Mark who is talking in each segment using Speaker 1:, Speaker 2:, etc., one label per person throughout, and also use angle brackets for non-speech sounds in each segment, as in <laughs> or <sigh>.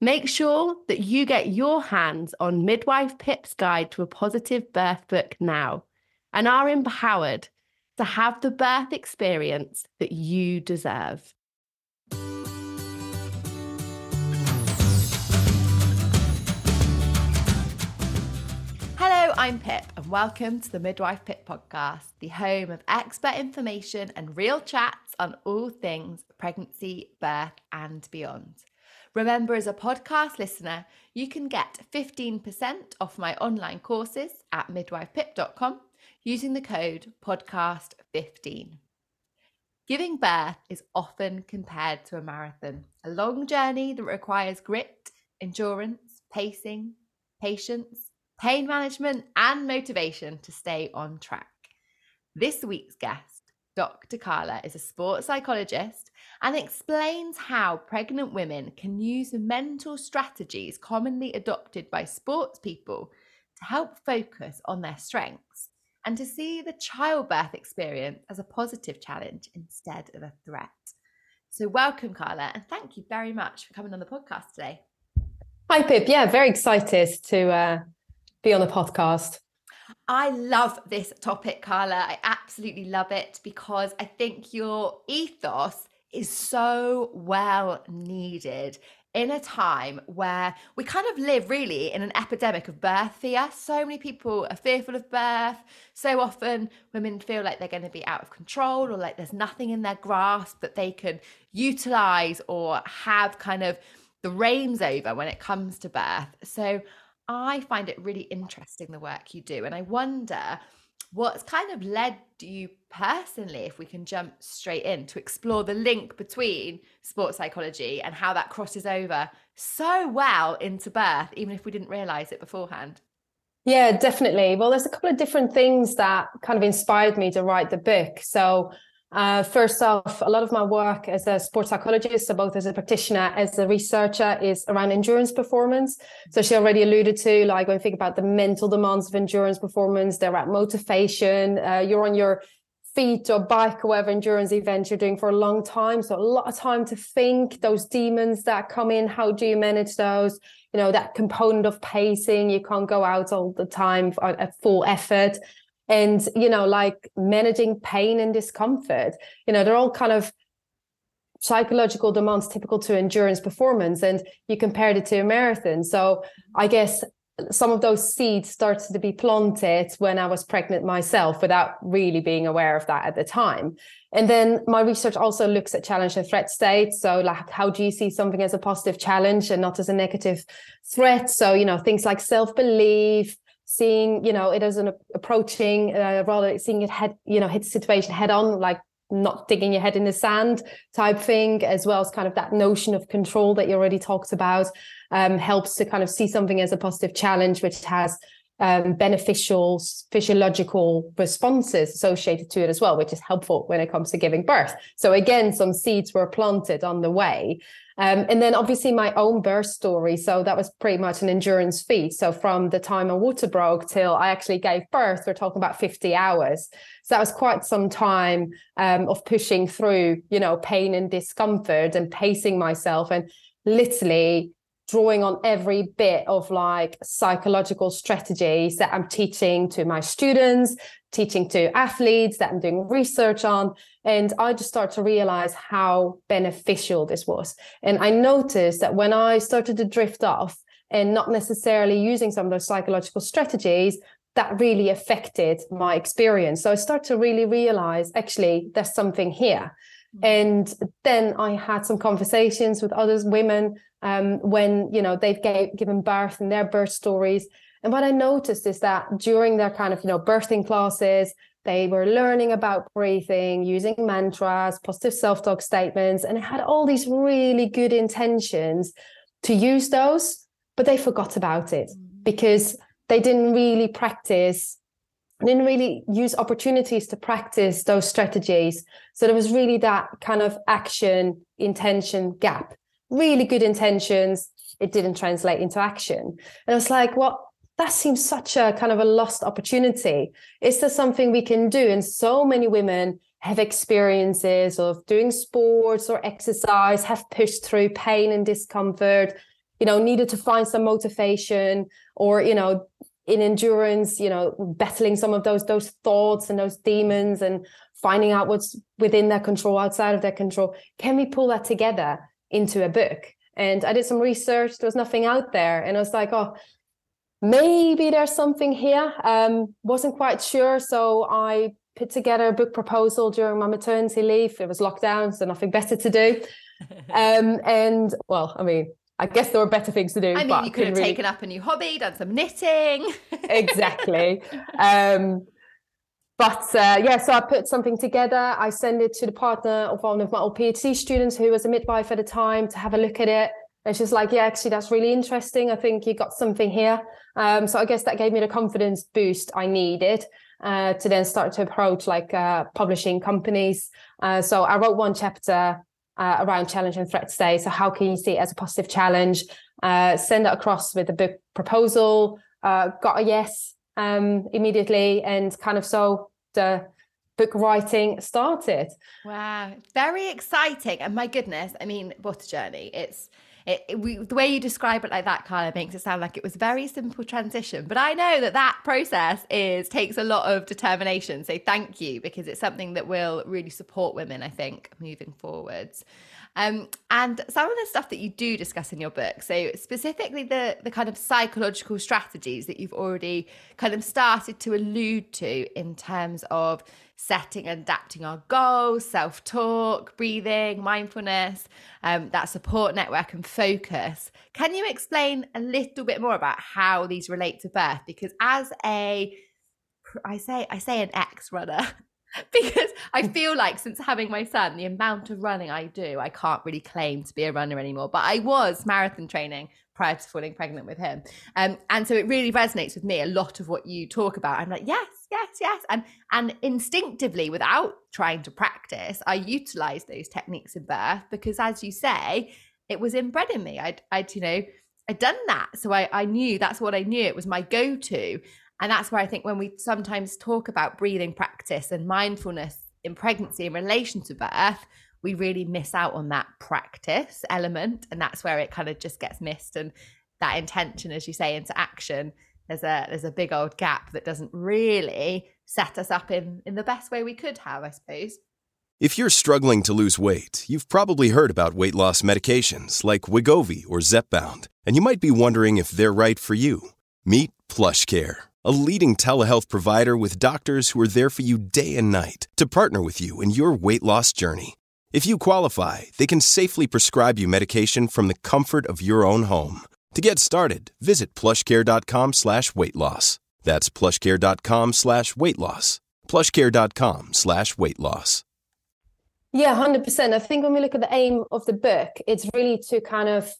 Speaker 1: Make sure that you get your hands on Midwife Pip's Guide to a Positive Birth book now and are empowered to have the birth experience that you deserve. Hello, I'm Pip, and welcome to the Midwife Pip podcast, the home of expert information and real chats on all things pregnancy, birth, and beyond. Remember, as a podcast listener, you can get 15% off my online courses at midwifepip.com using the code podcast15. Giving birth is often compared to a marathon, a long journey that requires grit, endurance, pacing, patience, pain management, and motivation to stay on track. This week's guest, Dr. Carla, is a sports psychologist and explains how pregnant women can use mental strategies commonly adopted by sports people to help focus on their strengths and to see the childbirth experience as a positive challenge instead of a threat. So, welcome, Carla, and thank you very much for coming on the podcast today.
Speaker 2: Hi, Pip. Yeah, very excited to uh, be on the podcast.
Speaker 1: I love this topic, Carla. I absolutely love it because I think your ethos is so well needed in a time where we kind of live really in an epidemic of birth fear. So many people are fearful of birth. So often women feel like they're going to be out of control or like there's nothing in their grasp that they can utilize or have kind of the reins over when it comes to birth. So I find it really interesting the work you do. And I wonder what's kind of led you personally, if we can jump straight in, to explore the link between sports psychology and how that crosses over so well into birth, even if we didn't realize it beforehand?
Speaker 2: Yeah, definitely. Well, there's a couple of different things that kind of inspired me to write the book. So, uh, first off, a lot of my work as a sports psychologist, so both as a practitioner, as a researcher, is around endurance performance. So she already alluded to, like when you think about the mental demands of endurance performance, they're at motivation. Uh, you're on your feet or bike or whatever endurance event you're doing for a long time. So a lot of time to think those demons that come in. How do you manage those? You know, that component of pacing, you can't go out all the time at full effort and you know like managing pain and discomfort you know they're all kind of psychological demands typical to endurance performance and you compared it to a marathon. So i guess some of those seeds started to be planted when i was pregnant myself without really being aware of that at the time. And then my research also looks at challenge and threat states so like how do you see something as a positive challenge and not as a negative threat? So you know things like self-belief seeing you know it as an approaching uh, rather seeing it head you know hit situation head on like not digging your head in the sand type thing as well as kind of that notion of control that you already talked about um, helps to kind of see something as a positive challenge which has um, beneficial physiological responses associated to it as well, which is helpful when it comes to giving birth. So again, some seeds were planted on the way. Um, and then obviously my own birth story. So that was pretty much an endurance feat. So from the time my water broke till I actually gave birth, we're talking about 50 hours. So that was quite some time um, of pushing through, you know, pain and discomfort and pacing myself and literally drawing on every bit of like psychological strategies that I'm teaching to my students, teaching to athletes that I'm doing research on. And I just start to realize how beneficial this was. And I noticed that when I started to drift off, and not necessarily using some of those psychological strategies that really affected my experience. So I start to really realize actually there's something here. Mm-hmm. And then I had some conversations with others, women, um, when you know they've gave, given birth and their birth stories. And what I noticed is that during their kind of you know birthing classes, they were learning about breathing, using mantras, positive self-talk statements, and had all these really good intentions to use those, but they forgot about it mm-hmm. because they didn't really practice didn't really use opportunities to practice those strategies so there was really that kind of action intention gap really good intentions it didn't translate into action. And i was like well that seems such a kind of a lost opportunity. Is there something we can do? And so many women have experiences of doing sports or exercise have pushed through pain and discomfort you know needed to find some motivation or you know in endurance you know battling some of those those thoughts and those demons and finding out what's within their control outside of their control. Can we pull that together into a book and i did some research there was nothing out there and i was like oh maybe there's something here um wasn't quite sure so i put together a book proposal during my maternity leave it was lockdown so nothing better to do <laughs> um and well i mean I guess there were better things to do.
Speaker 1: I mean, you could have really... taken up a new hobby, done some knitting.
Speaker 2: exactly. <laughs> Um, but uh, yeah, so I put something together. I send it to the partner of one of my old PhD students who was a midwife at the time to have a look at it. And she's like, yeah, actually, that's really interesting. I think you got something here. Um, so I guess that gave me the confidence boost I needed uh, to then start to approach like uh, publishing companies. Uh, so I wrote one chapter uh, around challenge and threat today. So how can you see it as a positive challenge? Uh, send it across with a book proposal. Got a yes um, immediately, and kind of so the book writing started.
Speaker 1: Wow, very exciting! And my goodness, I mean, what a journey! It's it, it, we, the way you describe it like that of makes it sound like it was a very simple transition. But I know that that process is takes a lot of determination. So thank you because it's something that will really support women. I think moving forwards. Um, and some of the stuff that you do discuss in your book, so specifically the the kind of psychological strategies that you've already kind of started to allude to in terms of setting and adapting our goals, self talk, breathing, mindfulness, um, that support network and focus. Can you explain a little bit more about how these relate to birth? Because as a I say I say an ex runner <laughs> because I feel like since having my son, the amount of running I do, I can't really claim to be a runner anymore. But I was marathon training prior to falling pregnant with him. Um, and so it really resonates with me a lot of what you talk about. I'm like, yes, yes, yes. And and instinctively, without trying to practice, I utilize those techniques in birth because as you say, it was inbred in me. I'd I'd, you know, I'd done that. So I, I knew that's what I knew. It was my go-to. And that's where I think when we sometimes talk about breathing practice and mindfulness in pregnancy in relation to birth, we really miss out on that practice element. And that's where it kind of just gets missed. And that intention as you say into action there's a there's a big old gap that doesn't really set us up in in the best way we could have i suppose.
Speaker 3: If you're struggling to lose weight you've probably heard about weight loss medications like Wegovy or Zepbound and you might be wondering if they're right for you. Meet PlushCare a leading telehealth provider with doctors who are there for you day and night to partner with you in your weight loss journey if you qualify, they can safely prescribe you medication from the comfort of your own home. To get started, visit plushcare.com slash weight loss. That's plushcare.com slash weight loss. Plushcare.com slash weight loss.
Speaker 2: Yeah, 100%. I think when we look at the aim of the book, it's really to kind of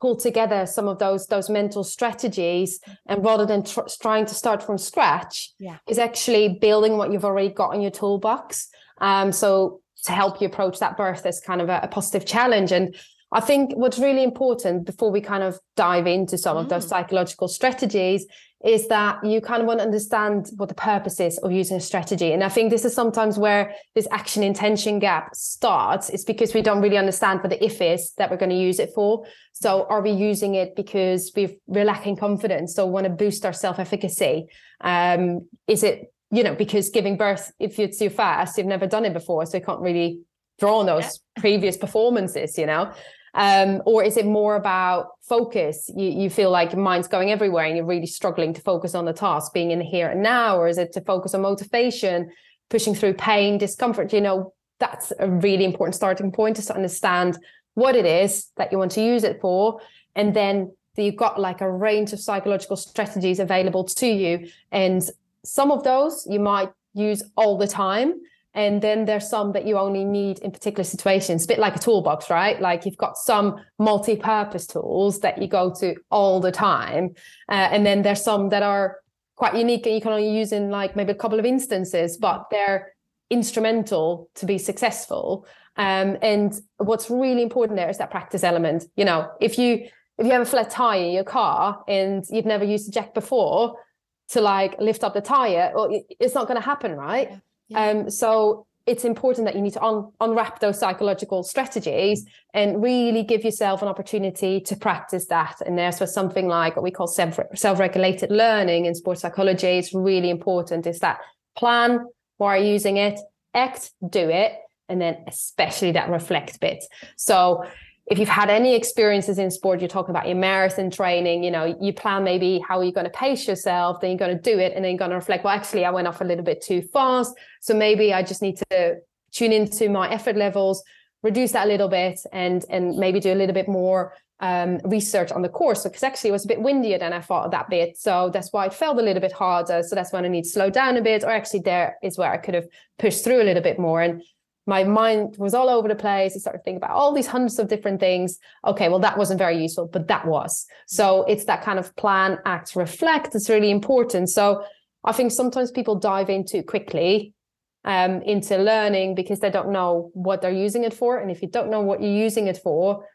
Speaker 2: pull together some of those those mental strategies and rather than tr- trying to start from scratch
Speaker 1: yeah.
Speaker 2: is actually building what you've already got in your toolbox um, so to help you approach that birth as kind of a, a positive challenge. And I think what's really important before we kind of dive into some mm. of those mm. psychological strategies is that you kind of want to understand what the purpose is of using a strategy. And I think this is sometimes where this action intention gap starts. It's because we don't really understand what the if is that we're going to use it for. So are we using it because we are lacking confidence? So want to boost our self efficacy? Um, is it you know, because giving birth, if you're too fast, you've never done it before, so you can't really draw on those yeah. previous performances, you know. Um, or is it more about focus? You, you feel like your mind's going everywhere and you're really struggling to focus on the task, being in the here and now? Or is it to focus on motivation, pushing through pain, discomfort? You know, that's a really important starting point is to understand what it is that you want to use it for. And then you've got like a range of psychological strategies available to you. And some of those you might use all the time and then there's some that you only need in particular situations a bit like a toolbox right? Like you've got some multi-purpose tools that you go to all the time. Uh, and then there's some that are quite unique and you can only use in like maybe a couple of instances but they're instrumental to be successful. Um, and what's really important there is that practice element. You know if you if you have a flat tire in your car and you've never used a jack before to like lift up the tire well it's not going to happen right? Yeah. Yeah. Um, so it's important that you need to un- unwrap those psychological strategies and really give yourself an opportunity to practice that. And there's where something like what we call self self-regulated learning in sports psychology is really important. Is that plan why are you using it, act, do it, and then especially that reflect bit. So if you've had any experiences in sport, you're talking about your marathon training, you know, you plan maybe how you're going to pace yourself, then you're going to do it, and then you're going to reflect, well, actually, I went off a little bit too fast. So maybe I just need to tune into my effort levels, reduce that a little bit, and and maybe do a little bit more um, research on the course. Because actually, it was a bit windier than I thought that bit. So that's why it felt a little bit harder. So that's when I need to slow down a bit, or actually, there is where I could have pushed through a little bit more. And my mind was all over the place. I started thinking about all these hundreds of different things. Okay, well, that wasn't very useful, but that was. So it's that kind of plan, act, reflect that's really important. So I think sometimes people dive in too quickly um, into learning because they don't know what they're using it for. And if you don't know what you're using it for,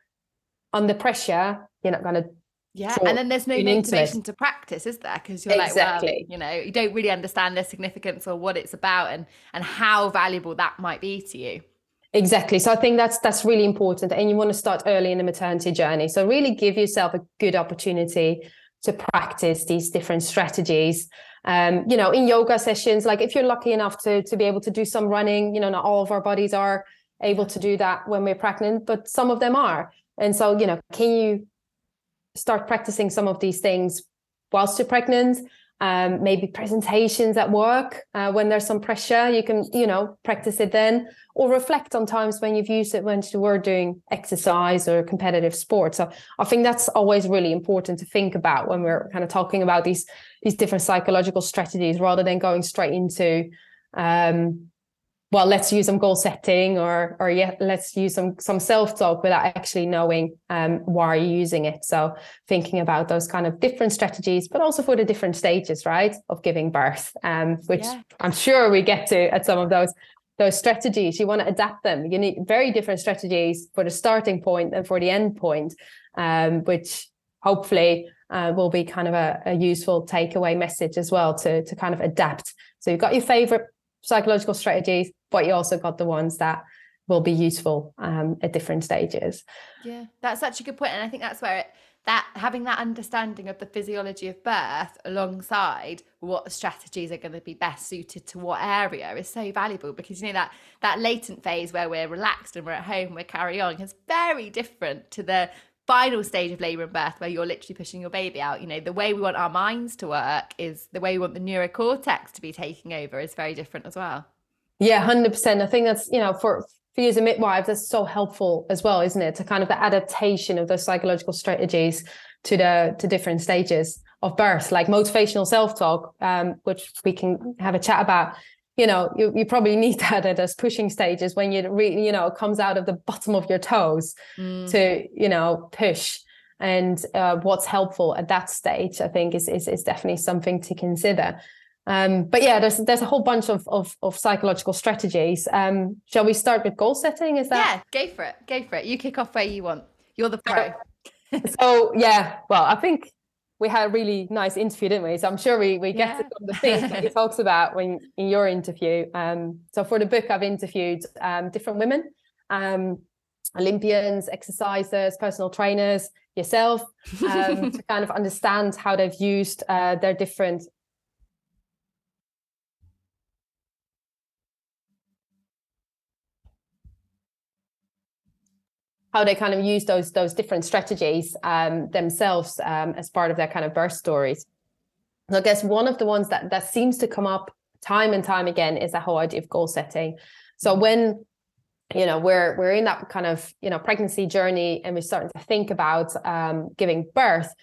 Speaker 2: under pressure, you're not going to
Speaker 1: yeah, and then there's no motivation to practice, is there? Because you're exactly. like, well, you know, you don't really understand the significance or what it's about and and how valuable that might be to you.
Speaker 2: Exactly. So I think that's that's really important, and you want to start early in the maternity journey. So really give yourself a good opportunity to practice these different strategies. Um, you know, in yoga sessions, like if you're lucky enough to to be able to do some running, you know, not all of our bodies are able to do that when we're pregnant, but some of them are. And so, you know, can you start practicing some of these things whilst you're pregnant. Um, maybe presentations at work uh, when there's some pressure you can you know practice it then. Or reflect on times when you've used it when you were doing exercise or competitive sport so i think that's always really important to think about when we're kind of talking about these these different psychological strategies rather than going straight into um, well let's use some goal setting or or yeah let's use some some self-talk without actually knowing um, why you're using it. So thinking about those kind of different strategies but also for the different stages right of giving birth um, which yeah. i'm sure we get to at some of those those strategies. You want to adapt them. You need very different strategies for the starting point and for the end point um, which hopefully uh, will be kind of a, a useful takeaway message as well to to kind of adapt. So you've got your favorite psychological strategies, but you also got the ones that will be useful um, at different stages.
Speaker 1: Yeah, that's such a good point, and I think that's where it, that having that understanding of the physiology of birth alongside what strategies are going to be best suited to what area is so valuable because you know that that latent phase where we're relaxed and we're at home we're carrying on is very different to the final stage of labor and birth where you're literally pushing your baby out you know the way we want our minds to work is the way we want the neurocortex to be taking over is very different as well
Speaker 2: yeah 100% i think that's you know for for you as a midwife that's so helpful as well isn't it? To kind of the adaptation of those psychological strategies to the to different stages of birth like motivational self-talk um, which we can have a chat about. You know you, you probably <laughs> need that at those pushing stages when you really you know comes out of the bottom of your toes mm. to you know push. And uh, what's helpful at that stage i think is, is is definitely something to consider um, but yeah there's there's a whole bunch of of, of psychological strategies um, shall we start with goal setting is
Speaker 1: that yeah go for it go for it you kick off where you want you're the pro <laughs>
Speaker 2: so yeah well i think we had a really nice interview, didn't we? So I'm sure we we get yeah. to some of the things that he <laughs> talks about when in your interview. Um, so for the book, I've interviewed um, different women, um, Olympians, exercisers, personal trainers, yourself, um, <laughs> to kind of understand how they've used uh, their different how they kind of use those those different strategies um, themselves um, as part of their kind of birth stories. So I guess one of the ones that that seems to come up time and time again is the whole idea of goal setting. So when you know we're we're in that kind of you know pregnancy journey and we're starting to think about um, giving birth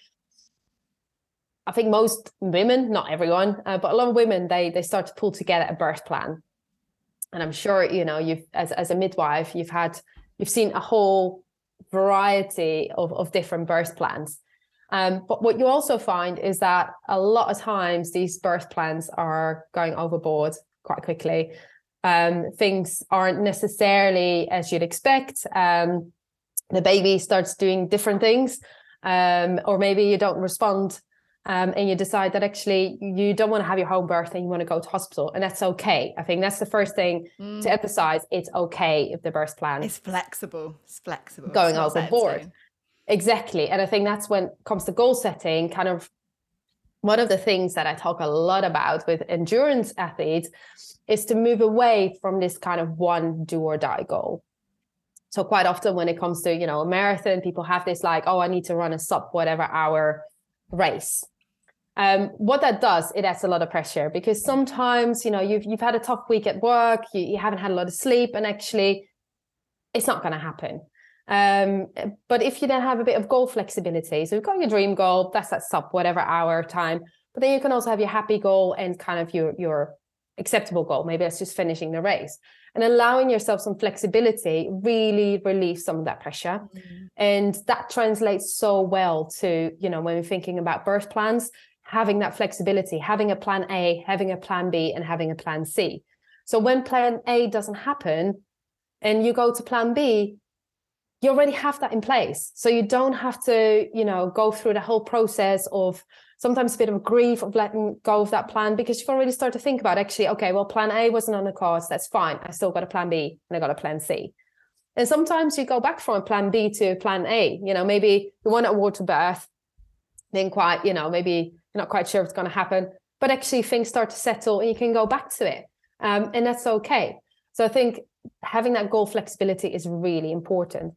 Speaker 2: i think most women not everyone uh, but a lot of women they they start to pull together a birth plan and i'm sure you know you've as, as a midwife you've had you've seen a whole variety of, of different birth plans um, but what you also find is that a lot of times these birth plans are going overboard quite quickly um, things aren't necessarily as you'd expect. Um, the baby starts doing different things, um, or maybe you don't respond um, and you decide that actually you don't want to have your home birth and you want to go to hospital, and that's okay. I think that's the first thing mm. to emphasize. It's okay if the birth plan
Speaker 1: is flexible. It's flexible.
Speaker 2: Going it's overboard. Exactly. And I think that's when comes to goal setting, kind of one of the things that I talk a lot about with endurance athletes is to move away from this kind of one do or die goal. So quite often when it comes to, you know, a marathon, people have this like, oh, I need to run a sub whatever hour race. Um, what that does, it adds a lot of pressure because sometimes, you know, you've you've had a tough week at work, you, you haven't had a lot of sleep, and actually it's not going to happen. Um, but if you then have a bit of goal flexibility, so you've got your dream goal, that's that sub whatever hour time, but then you can also have your happy goal and kind of your your acceptable goal. Maybe that's just finishing the race. And allowing yourself some flexibility really relieves some of that pressure. Mm-hmm. And that translates so well to, you know, when we're thinking about birth plans, having that flexibility, having a plan A, having a plan B, and having a plan C. So when plan A doesn't happen and you go to plan B, you already have that in place so you don't have to you know go through the whole process of sometimes a bit of grief of letting go of that plan because you've already started to think about actually okay well plan a wasn't on the cards that's fine i still got a plan b and i got a plan c. And sometimes you go back from a plan b to plan a you know maybe you want a water birth then quite you know maybe you're not quite sure it's going to happen but actually things start to settle and you can go back to it um, and that's okay. So i think having that goal flexibility is really important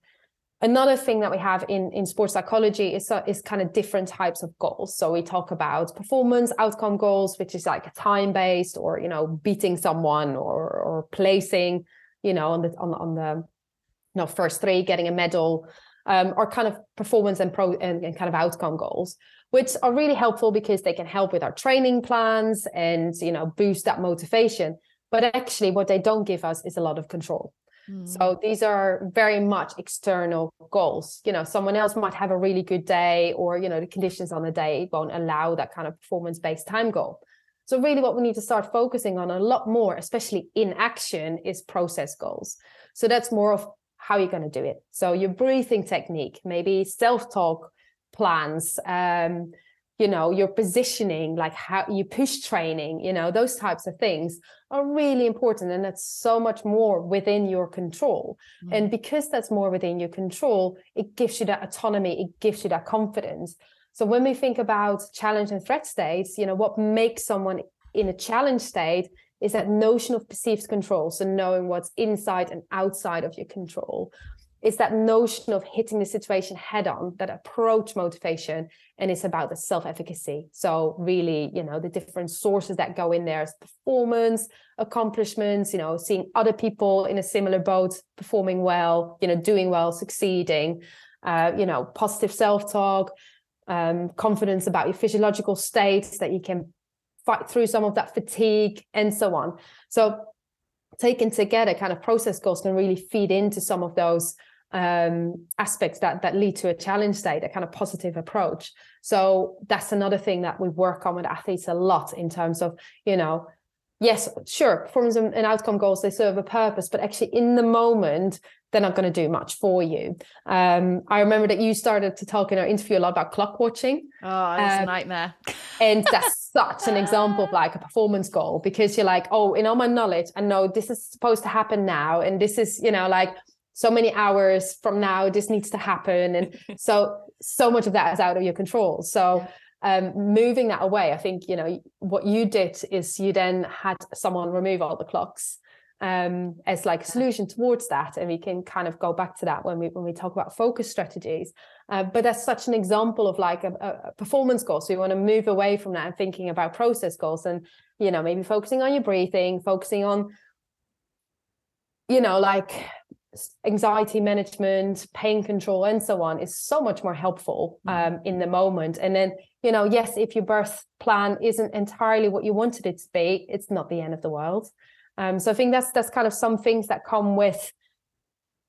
Speaker 2: Another thing that we have in, in sports psychology is, uh, is kind of different types of goals. So we talk about performance outcome goals, which is like time based or, you know, beating someone or, or placing, you know, on the, on, on the, you know, first three, getting a medal, um, or kind of performance and pro and, and kind of outcome goals, which are really helpful because they can help with our training plans and, you know, boost that motivation. But actually what they don't give us is a lot of control. So mm. these are very much external goals. You know, someone else might have a really good day, or you know, the conditions on the day won't allow that kind of performance-based time goal. So really, what we need to start focusing on a lot more, especially in action, is process goals. So that's more of how you're going to do it. So your breathing technique, maybe self-talk plans, um, you know your positioning like how you push training you know those types of things are really important and that's so much more within your control. Mm. and because that's more within your control it gives you that autonomy it gives you that confidence. So when we think about challenge and threat states you know what makes someone in a challenge state is that notion of perceived control so knowing what's inside and outside of your control it's that notion of hitting the situation head on that approach motivation and it's about the self-efficacy. So really you know the different sources that go in there performance accomplishments you know seeing other people in a similar boat performing well you know doing well succeeding uh, you know positive self-talk um, confidence about your physiological states that you can fight through some of that fatigue and so on. So taken together kind of process goals can really feed into some of those um, aspects that that lead to a challenge state, a kind of positive approach. So that's another thing that we work on with athletes a lot in terms of, you know, yes, sure, performance and outcome goals they serve a purpose, but actually in the moment they're not going to do much for you. Um, I remember that you started to talk in our interview a lot about clock watching.
Speaker 1: Oh, it's um, a nightmare.
Speaker 2: and that's <laughs> such an example of like a performance goal because you're like, oh, in all my knowledge, I know this is supposed to happen now, and this is, you know, like so many hours from now this needs to happen and <laughs> so so much of that is out of your control so um, moving that away i think you know what you did is you then had someone remove all the clocks um, as like a solution towards that. And we can kind of go back to that when we when we talk about focus strategies. Uh, but that's such an example of like a, a, performance goal. So you want to move away from that and thinking about process goals and you know maybe focusing on your breathing, focusing on you know like anxiety management, pain control, and so on is so much more helpful mm-hmm. um, in the moment. And then, you know, yes, if your birth plan isn't entirely what you wanted it to be, it's not the end of the world. Um, so I think that's that's kind of some things that come with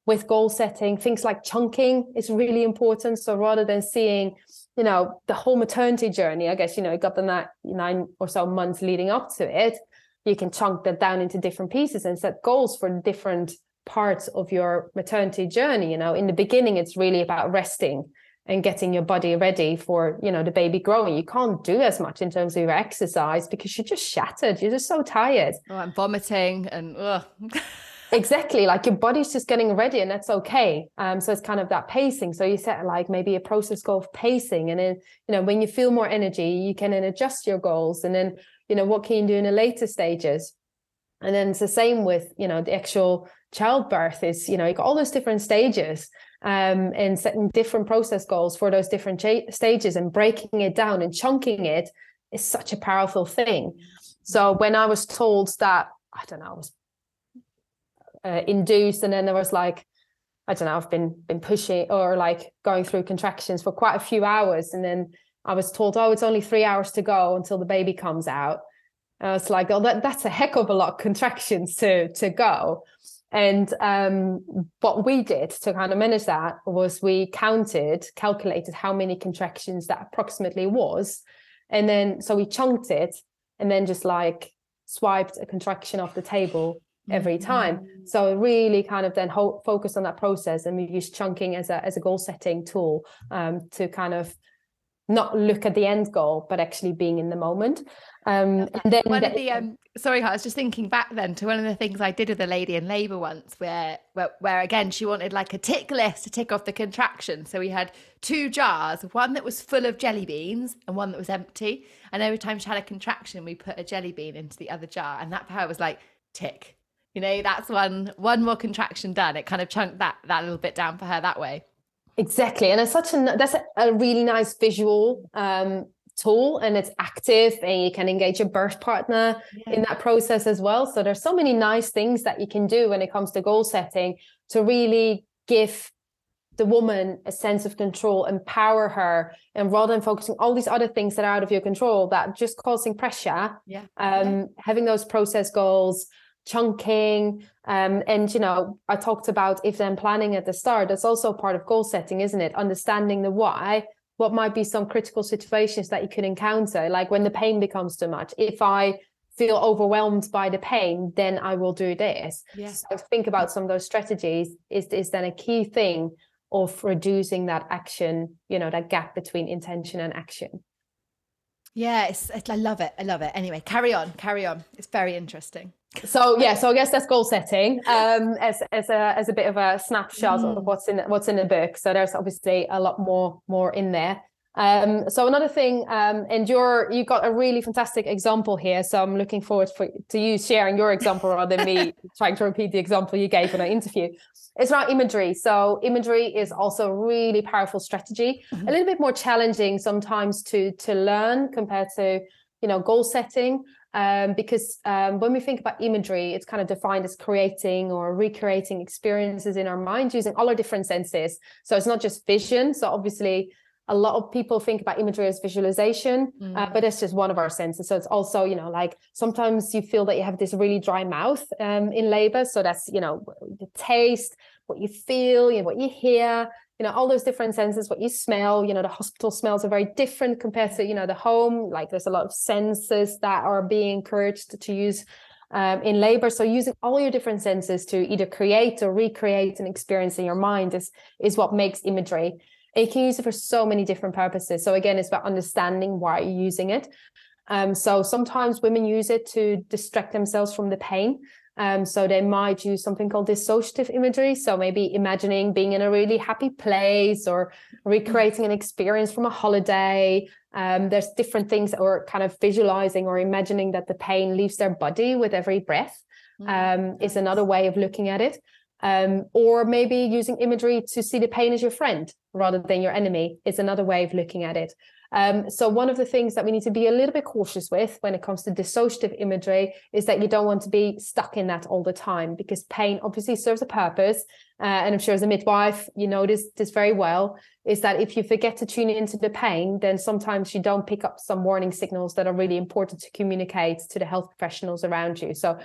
Speaker 2: with goal setting. Things like chunking is really important. So rather than seeing, you know, the whole maternity journey, I guess you know, you got the nine, nine or so months leading up to it. You can chunk that down into different pieces and set goals for different parts of your maternity journey. You know, in the beginning, it's really about resting and getting your body ready for you know the baby growing. You can't do as much in terms of your exercise because you're just shattered. You're just so tired.
Speaker 1: Oh i'm vomiting and <laughs>
Speaker 2: exactly. Like your body's just getting ready and that's okay. Um so it's kind of that pacing. So you set like maybe a process goal of pacing and then you know when you feel more energy you can then adjust your goals and then you know what can you do in the later stages? And then it's the same with you know the actual childbirth is you know you got all those different stages um, and setting different process goals for those different ch- stages and breaking it down and chunking it is such a powerful thing. So when I was told that, I don't know, I was uh, induced, and then there was like, I don't know, I've been been pushing or like going through contractions for quite a few hours, and then I was told, oh, it's only three hours to go until the baby comes out. I was like, oh, that, that's a heck of a lot of contractions to to go. And um, what we did to kind of manage that was we counted, calculated how many contractions that approximately was. And then, so we chunked it and then just like swiped a contraction off the table every time. Mm-hmm. So really kind of then ho- focus on that process and we use chunking as a, as a goal setting tool um, to kind of not look at the end goal, but actually being in the moment. Um,
Speaker 1: and then one of the um, sorry, I was just thinking back then to one of the things I did with a lady in labour once, where, where where again she wanted like a tick list to tick off the contraction. So we had two jars, one that was full of jelly beans and one that was empty. And every time she had a contraction, we put a jelly bean into the other jar, and that power was like tick. You know, that's one one more contraction done. It kind of chunked that that little bit down for her that way.
Speaker 2: Exactly, and it's such a that's a, a really nice visual um, tool and it's active and you can engage your birth partner yeah. in that process as well so there's so many nice things that you can do when it comes to goal setting to really give the woman a sense of control empower her and rather than focusing all these other things that are out of your control that just causing pressure
Speaker 1: yeah
Speaker 2: um
Speaker 1: yeah.
Speaker 2: having those process goals chunking um, and you know i talked about if then planning at the start that's also part of goal setting isn't it? Understanding the why what might be some critical situations that you could encounter like when the pain becomes too much. If i feel overwhelmed by the pain then i will do this.
Speaker 1: Yes
Speaker 2: so think about some of those strategies is is then a key thing of reducing that action you know that gap between intention and action
Speaker 1: yes i love it i love it. Anyway carry on carry on. It's very interesting.
Speaker 2: So yeah so i guess that's goal setting um as as a as a bit of a snapshot mm. of what's in what's in the book. So there's obviously a lot more more in there um so another thing um and you're you got a really fantastic example here so i'm looking forward for to you sharing your example rather than me <laughs> trying to repeat the example you gave in our interview it's around imagery so imagery is also a really powerful strategy mm-hmm. a little bit more challenging sometimes to to learn compared to you know goal setting um, because um, when we think about imagery, it's kind of defined as creating or recreating experiences in our mind using all our different senses. So it's not just vision. So obviously, a lot of people think about imagery as visualization, uh, mm. uh, but it's just one of our senses. So it's also, you know, like sometimes you feel that you have this really dry mouth um, in labor. So that's, you know, the taste, what you feel, you know, what you hear, you know all those different senses what you smell you know the hospital smells are very different compared to you know the home like there's a lot of senses that are being encouraged to use um, in labor so using all your different senses to either create or recreate an experience in your mind is is what makes imagery you can use it for so many different purposes so again it's about understanding why you're using it um, so sometimes women use it to distract themselves from the pain um, so they might use something called dissociative imagery. So maybe imagining being in a really happy place or recreating an experience from a holiday. Um, there's different things or kind of visualizing or imagining that the pain leaves their body with every breath. mm. um, is another way of looking at it. Um, or maybe using imagery to see the pain as your friend rather than your enemy is another way of looking at it. Um, so one of the things that we need to be a little bit cautious with when it comes to dissociative imagery is that you don't want to be stuck in that all the time because pain obviously serves a purpose. Uh, and I'm sure as a midwife, you know this, this very well, is that if you forget to tune into the pain, then sometimes you don't pick up some warning signals that are really important to communicate to the health professionals around you. So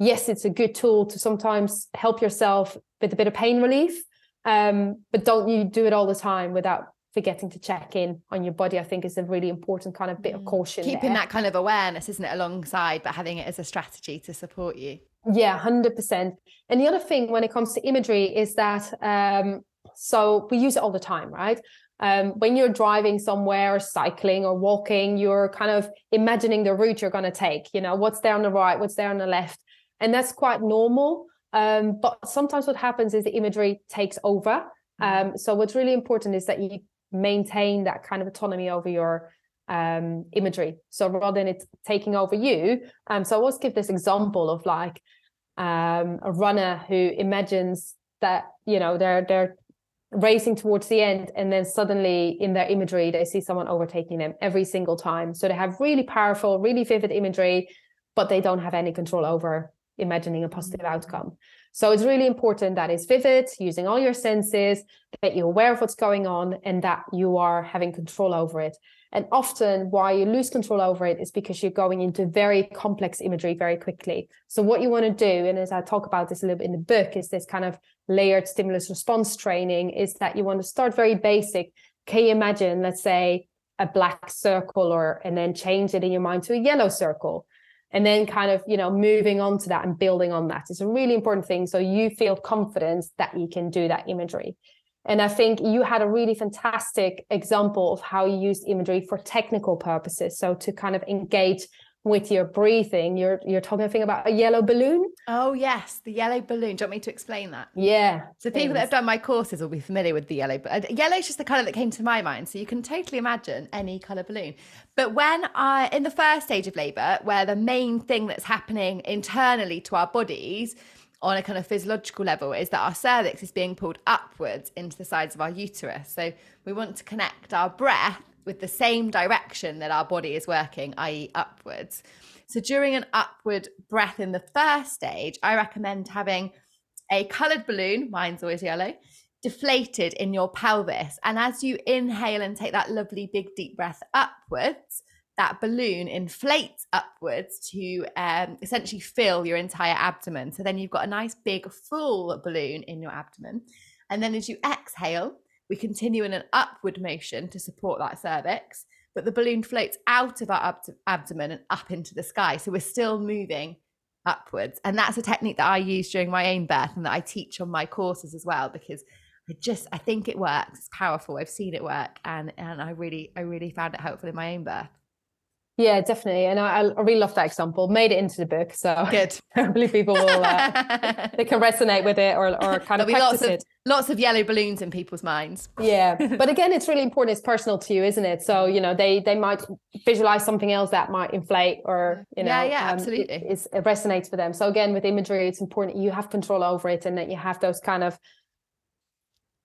Speaker 2: yes, it's a good tool to sometimes help yourself with a bit of pain relief. Um, but don't you do it all the time without forgetting to check in on your body, I think is a really important kind of bit of mm. caution.
Speaker 1: Keeping there. that kind of awareness, isn't it, alongside, but having it as a strategy to support you.
Speaker 2: Yeah, 100%. And the other thing when it comes to imagery is that, um, so we use it all the time, right? Um, when you're driving somewhere or cycling or walking, you're kind of imagining the route you're going to take, you know, what's there on the right, what's there on the left. And that's quite normal. Um, but sometimes what happens is the imagery takes over. Mm. Um, so what's really important is that you maintain that kind of autonomy over your um, imagery. So rather than it taking over you, um, so I always give this example of like um, a runner who imagines that you know they're they're racing towards the end, and then suddenly in their imagery they see someone overtaking them every single time. So they have really powerful, really vivid imagery, but they don't have any control over imagining a positive outcome. So it's really important that it's vivid, using all your senses, that you're aware of what's going on and that you are having control over it. And often why you lose control over it is because you're going into very complex imagery very quickly. So what you want to do, and as I talk about this a little bit in the book, is this kind of layered stimulus response training, is that you want to start very basic. Can you imagine, let's say, a black circle or and then change it in your mind to a yellow circle? And then kind of you know moving on to that and building on that. Is a really important thing. So you feel confident that you can do that imagery. And i think you had a really fantastic example of how you used imagery for technical purposes. So to kind of engage with your breathing. You're you're talking thing about a yellow balloon.
Speaker 1: Oh yes, the yellow balloon. Do you want me to explain that?
Speaker 2: Yeah.
Speaker 1: So people that have done my courses will be familiar with the yellow. But uh, yellow is just the color that came to my mind. So you can totally imagine any color balloon. But when I in the first stage of labor, where the main thing that's happening internally to our bodies on a kind of physiological level is that our cervix is being pulled upwards into the sides of our uterus. So we want to connect our breath with the same direction that our body is working, i.e., upwards. So during an upward breath in the first stage, I recommend having a coloured balloon, mine's always yellow, deflated in your pelvis. And as you inhale and take that lovely big deep breath upwards, that balloon inflates upwards to um, essentially fill your entire abdomen. So then you've got a nice big full balloon in your abdomen. And then as you exhale, we continue in an upward motion to support that cervix, but the balloon floats out of our ab- abdomen and up into the sky. So we're still moving upwards. And that's a technique that I use during my own birth and that I teach on my courses as well, because I just I think it works. It's powerful. I've seen it work and and I really I really found it helpful in my own birth.
Speaker 2: Yeah, definitely. And I, I, really love that example. Made it into the book. So <laughs>
Speaker 1: good.
Speaker 2: I believe people will, uh, <laughs> they can resonate with it or, or <laughs> kind of
Speaker 1: There'll lots of, Lots of yellow balloons in people's minds.
Speaker 2: Yeah. But again, it's really important. It's personal to you, isn't it? So, you know, they, they might visualize something else that might inflate or, you know,
Speaker 1: yeah, yeah, um, absolutely.
Speaker 2: It, it resonates for them. So again, with imagery, it's important you have control over it and that you have those kind of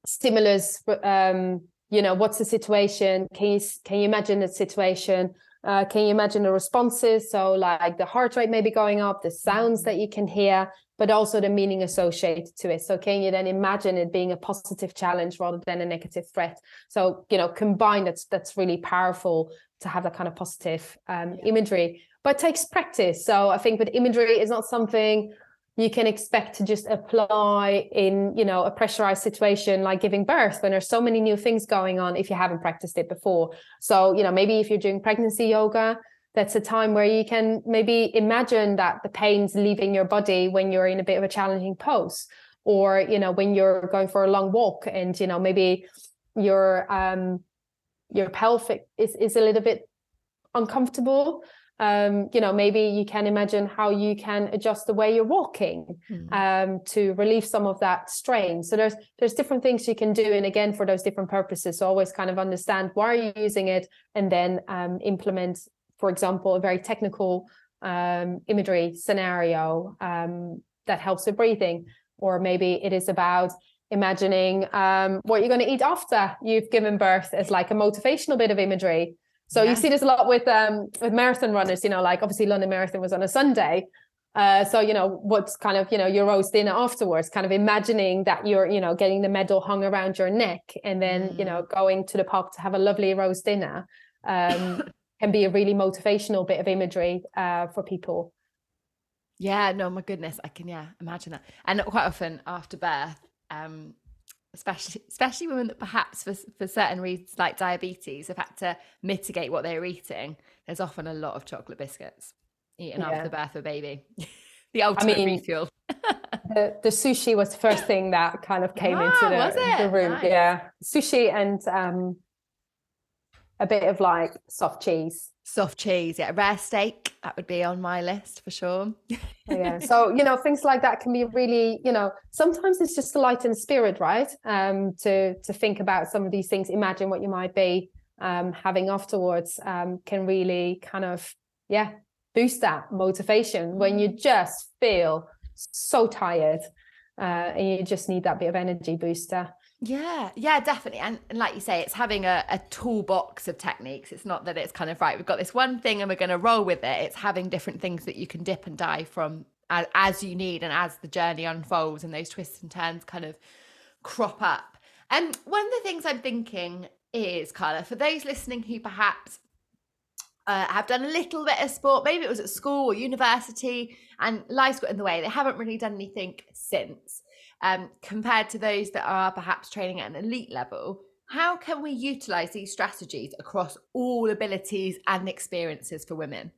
Speaker 2: stimulus, um, you know, what's the situation? Can you, can you imagine the situation? Uh, can you imagine the responses? So, like the heart rate may be going up, the sounds that you can hear, but also the meaning associated to it. So, can you then imagine it being a positive challenge rather than a negative threat? So, you know, combined, that's that's really powerful to have that kind of positive um, imagery. But it takes practice. So, I think with imagery is not something you can expect to just apply in you know a pressurized situation like giving birth when there's so many new things going on if you haven't practiced it before. So you know maybe if you're doing pregnancy yoga that's a time where you can maybe imagine that the pain's leaving your body when you're in a bit of a challenging pose or you know when you're going for a long walk and you know maybe your um your pelvic is is a little bit uncomfortable um, you know, maybe you can imagine how you can adjust the way you're walking mm. um, to relieve some of that strain. So there's there's different things you can do, and again for those different purposes. So always kind of understand why are you using it, and then um, implement, for example, a very technical um, imagery scenario um, that helps with breathing, or maybe it is about imagining um, what you're going to eat after you've given birth as like a motivational bit of imagery. So yeah. you see this a lot with um, with marathon runners. You know, like obviously London Marathon was on a Sunday. Uh, so you know what's kind of you know your roast dinner afterwards, kind of imagining that you're you know getting the medal hung around your neck, and then mm. you know going to the pub to have a lovely roast dinner um, <laughs> can be a really motivational bit of imagery uh, for people.
Speaker 1: Yeah, no, my goodness, I can yeah imagine that. And quite often after birth, um, especially <laughs> especially women that perhaps for for certain reasons like diabetes have had to mitigate what they're eating. There's often a lot of chocolate biscuits eaten yeah. after the birth of a baby. <laughs> the ultimate I mean, refuel. <laughs>
Speaker 2: the, the sushi was the first thing that kind of came into the, the room. Nice. Yeah, sushi and um, a bit of like soft cheese.
Speaker 1: Soft cheese, yeah. Rare steak, that would be on my list for sure.
Speaker 2: yeah. <laughs> So, you know, things like that can be really, you know, sometimes it's just a light and spirit, right? Um, to to think about some of these things, imagine what you might be um having afterwards um can really kind of yeah boost that motivation when you mm. just feel so tired uh, and you just need that bit of energy booster.
Speaker 1: Yeah, yeah, definitely. And, and like you say, it's having a, a, toolbox of techniques. It's not that it's kind of right, we've got this one thing and we're going to roll with it. It's having different things that you can dip and dive from as, as you need and as the journey unfolds and those twists and turns kind of crop up. And one of the things I'm thinking is, Carla, for those listening who perhaps uh, have done a little bit of sport, maybe it was at school or university, and life's got in the way, they haven't really done anything since um, compared to those that are perhaps training at an elite level. How can we utilize these strategies across all abilities and experiences for women?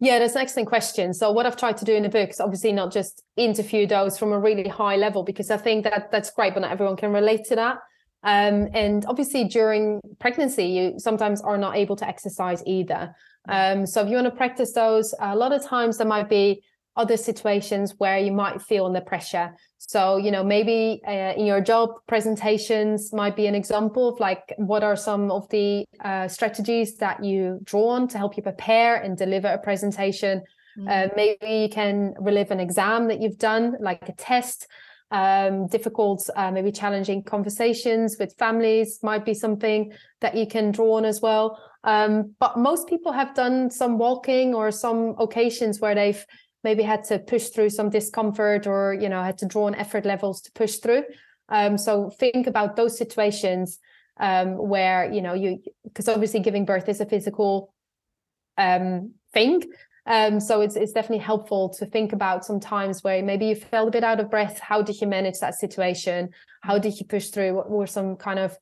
Speaker 2: Yeah, that's an excellent question. So what I've tried to do in the book is obviously not just interview those from a really high level because I think that that's great, but not everyone can relate to that. Um, and obviously during pregnancy, you sometimes are not able to exercise either. Um, so if you want to practice those, a lot of times there might be other situations where you might feel under pressure. So, you know, maybe uh, in your job presentations might be an example of like what are some of the uh, strategies that you draw on to help you prepare and deliver a presentation. Mm-hmm. Uh, maybe you can relive an exam that you've done, like a test. Um, difficult, uh, maybe challenging conversations with families might be something that you can draw on as well. Um, but most people have done some walking or some occasions where they've maybe had to push through some discomfort or you know had to draw on effort levels to push through. Um, so think about those situations um, where you know you because obviously giving birth is a physical um, thing. Um, so it's it's definitely helpful to think about some times where maybe you felt a bit out of breath. How did you manage that situation? How did you push through? What were some kind of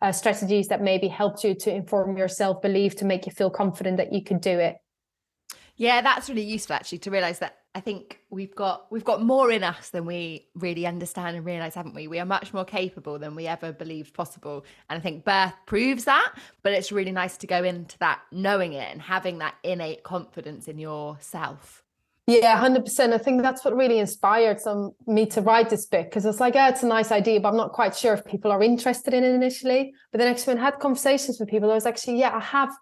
Speaker 2: uh, strategies that maybe helped you to inform your self belief to make you feel confident that you could do it
Speaker 1: yeah, that's really useful actually to realize that I think we've got we've got more in us than we really understand and realize, haven't we? We are much more capable than we ever believed possible. And I think birth proves that, but it's really nice to go into that knowing it and having that innate confidence in yourself.
Speaker 2: Yeah, hundred percent. I think that's what really inspired some me to write this book because it's like, yeah, it's a nice idea, but I'm not quite sure if people are interested in it initially. But then actually, when I had conversations with people, I was actually, yeah, I have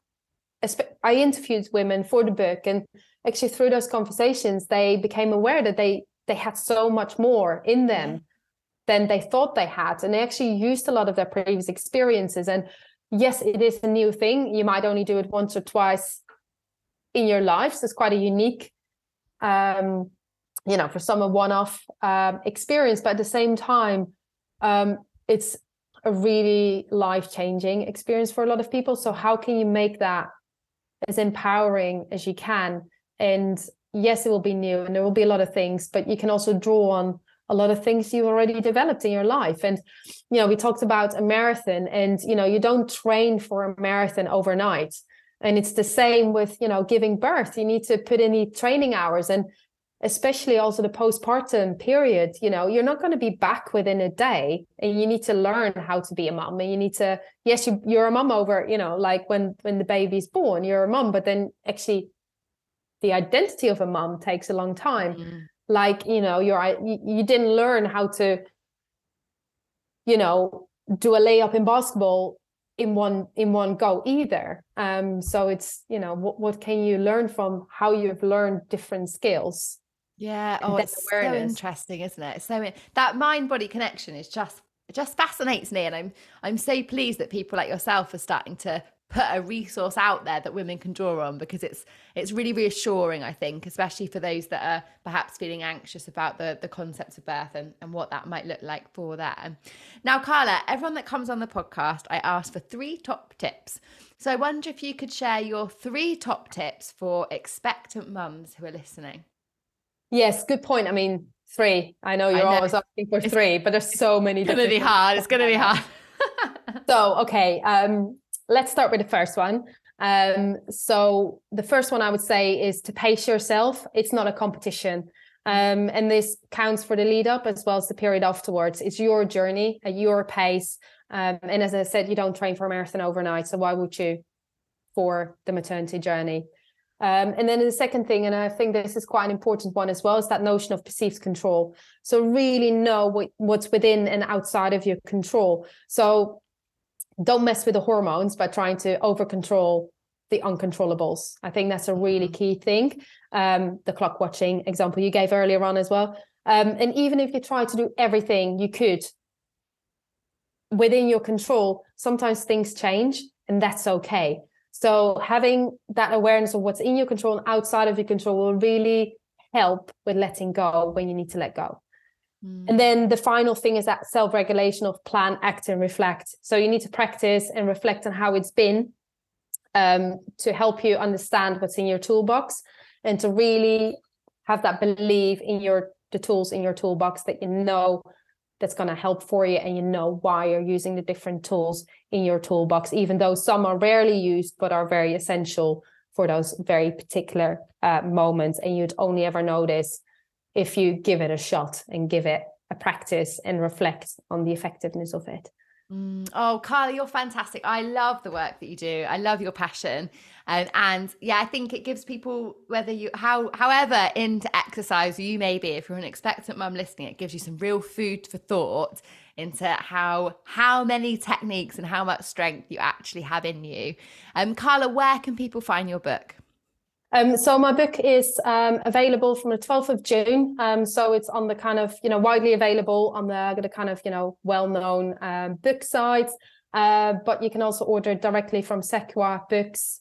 Speaker 2: I interviewed women for the book, and actually through those conversations, they became aware that they they had so much more in them than they thought they had, and they actually used a lot of their previous experiences. And yes, it is a new thing. You might only do it once or twice in your life, so it's quite a unique, um, you know, for some a one-off um, experience. But at the same time, um, it's a really life-changing experience for a lot of people. So how can you make that as empowering as you can. And yes, it will be new and there will be a lot of things, but you can also draw on a lot of things you've already developed in your life. And, you know, we talked about a marathon and, you know, you don't train for a marathon overnight. And it's the same with, you know, giving birth. You need to put in the training hours. And especially also the postpartum period you know you're not going to be back within a day and you need to learn how to be a mom. And you need to yes you, you're a mom over you know like when when the baby's born you're a mom but then actually the identity of a mom takes a long time. Like you know you're you, you didn't learn how to you know do a layup in basketball in one in one go either. Um so it's you know what, what can you learn from how you've learned different skills
Speaker 1: yeah oh it's awareness. so interesting isn't it? So that mind body connection is just it just fascinates me and i'm i'm so pleased that people like yourself are starting to put a resource out there that women can draw on because it's it's really reassuring i think especially for those that are perhaps feeling anxious about the the concepts of birth and, and what that might look like for them. Now carla everyone that comes on the podcast i ask for three top tips. So i wonder if you could share your three top tips for expectant mums who are listening
Speaker 2: yes good point i mean three i know you're I know. always asking for it's, three but there's so many
Speaker 1: it's gonna be hard it's gonna be hard <laughs>
Speaker 2: so okay um let's start with the first one. Um, so the first one I would say is to pace yourself. It's not a competition. Um, and this counts for the lead up as well as the period afterwards. It's your journey at your pace. Um, and as I said, you don't train for a marathon overnight. So why would you for the maternity journey? Um, and then the second thing, and I think this is quite an important one as well, is that notion of perceived control. So really know what, what's within and outside of your control. So don't mess with the hormones by trying to over control the uncontrollables. I think that's a really mm-hmm. key thing. Um, the clock watching example you gave earlier on as well. Um, and even if you try to do everything you could within your control, sometimes things change and that's okay. So having that awareness of what's in your control and outside of your control will really help with letting go when you need to let go. Mm. And then the final thing is that self regulation of plan, act, and reflect. So you need to practice and reflect on how it's been um, to help you understand what's in your toolbox and to really have that belief in your the tools in your toolbox that you know that's going to help for you and you know why you're using the different tools in your toolbox even though some are rarely used but are very essential for those very particular uh, moments and you'd only ever notice if you give it a shot and give it a practice and reflect on the effectiveness of it.
Speaker 1: Mm. Oh, Carla, you're fantastic. I love the work that you do. I love your passion. And, and yeah, I think it gives people whether you how however into exercise you may be, if you're an expectant mum listening, it gives you some real food for thought into how how many techniques and how much strength you actually have in you. Um, Carla, where can people find your book?
Speaker 2: Um, so my book is um, available from the 12th of June. Um, so it's on the kind of, you know, widely available on the, the kind of, you know, well-known um, book sites. Uh, but you can also order directly from Sequa Books.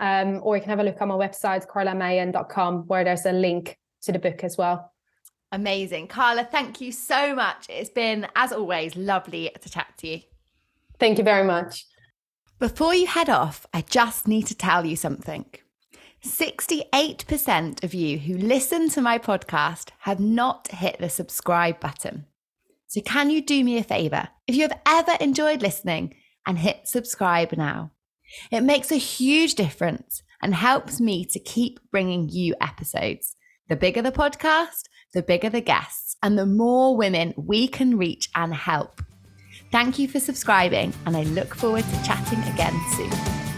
Speaker 2: Um, or you can have a look on my website, carlameijen.com, where there's a link to the book as well.
Speaker 1: Amazing. Carla, thank you so much. It's been, as always, lovely to chat to you.
Speaker 2: Thank you very much.
Speaker 1: Before you head off, I just need to tell you something. 68% of you who listen to my podcast have not hit the subscribe button. So, can you do me a favor? If you have ever enjoyed listening, and hit subscribe now. It makes a huge difference and helps me to keep bringing you episodes. The bigger the podcast, the bigger the guests, and the more women we can reach and help. Thank you for subscribing, and I look forward to chatting again soon.